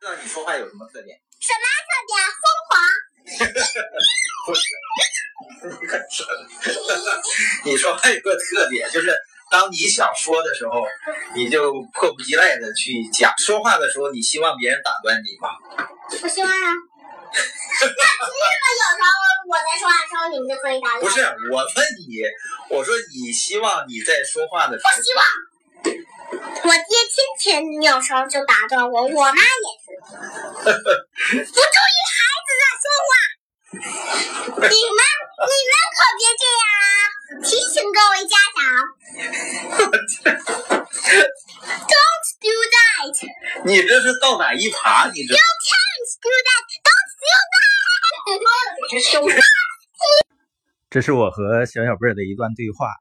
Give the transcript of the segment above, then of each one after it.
知道你说话有什么特点？什么特点？疯狂。你说话有个特点，就是当你想说的时候，你就迫不及待的去讲。说话的时候，你希望别人打断你吗？不希望啊。那为什么有时候我在说话的时候，你们就可以打断？不是，我问你，我说你希望你在说话的时候，不希望。我爹天天有时候就打断我，我妈也是，不注意孩子的说话。你们你们可别这样啊！提醒各位家长，Don't do that。你这是到哪一爬？你这 You can't do that. Don't do that. 这是我和小小贝儿的一段对话。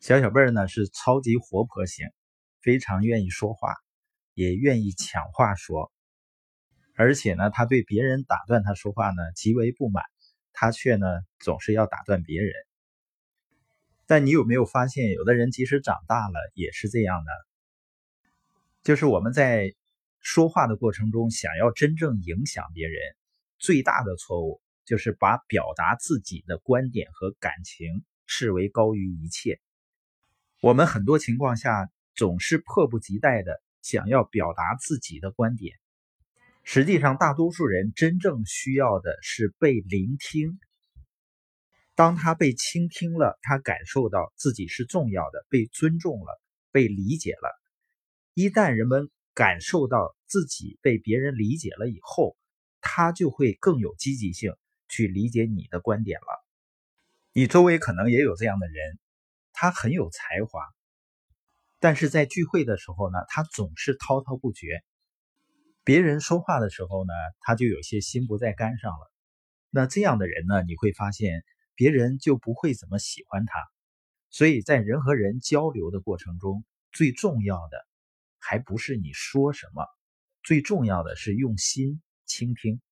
小小贝儿呢是超级活泼型，非常愿意说话，也愿意抢话说，而且呢，他对别人打断他说话呢极为不满，他却呢总是要打断别人。但你有没有发现，有的人即使长大了也是这样的？就是我们在说话的过程中，想要真正影响别人，最大的错误就是把表达自己的观点和感情视为高于一切。我们很多情况下总是迫不及待的想要表达自己的观点，实际上，大多数人真正需要的是被聆听。当他被倾听了，他感受到自己是重要的，被尊重了，被理解了。一旦人们感受到自己被别人理解了以后，他就会更有积极性去理解你的观点了。你周围可能也有这样的人。他很有才华，但是在聚会的时候呢，他总是滔滔不绝。别人说话的时候呢，他就有些心不在肝上了。那这样的人呢，你会发现别人就不会怎么喜欢他。所以在人和人交流的过程中，最重要的还不是你说什么，最重要的是用心倾听。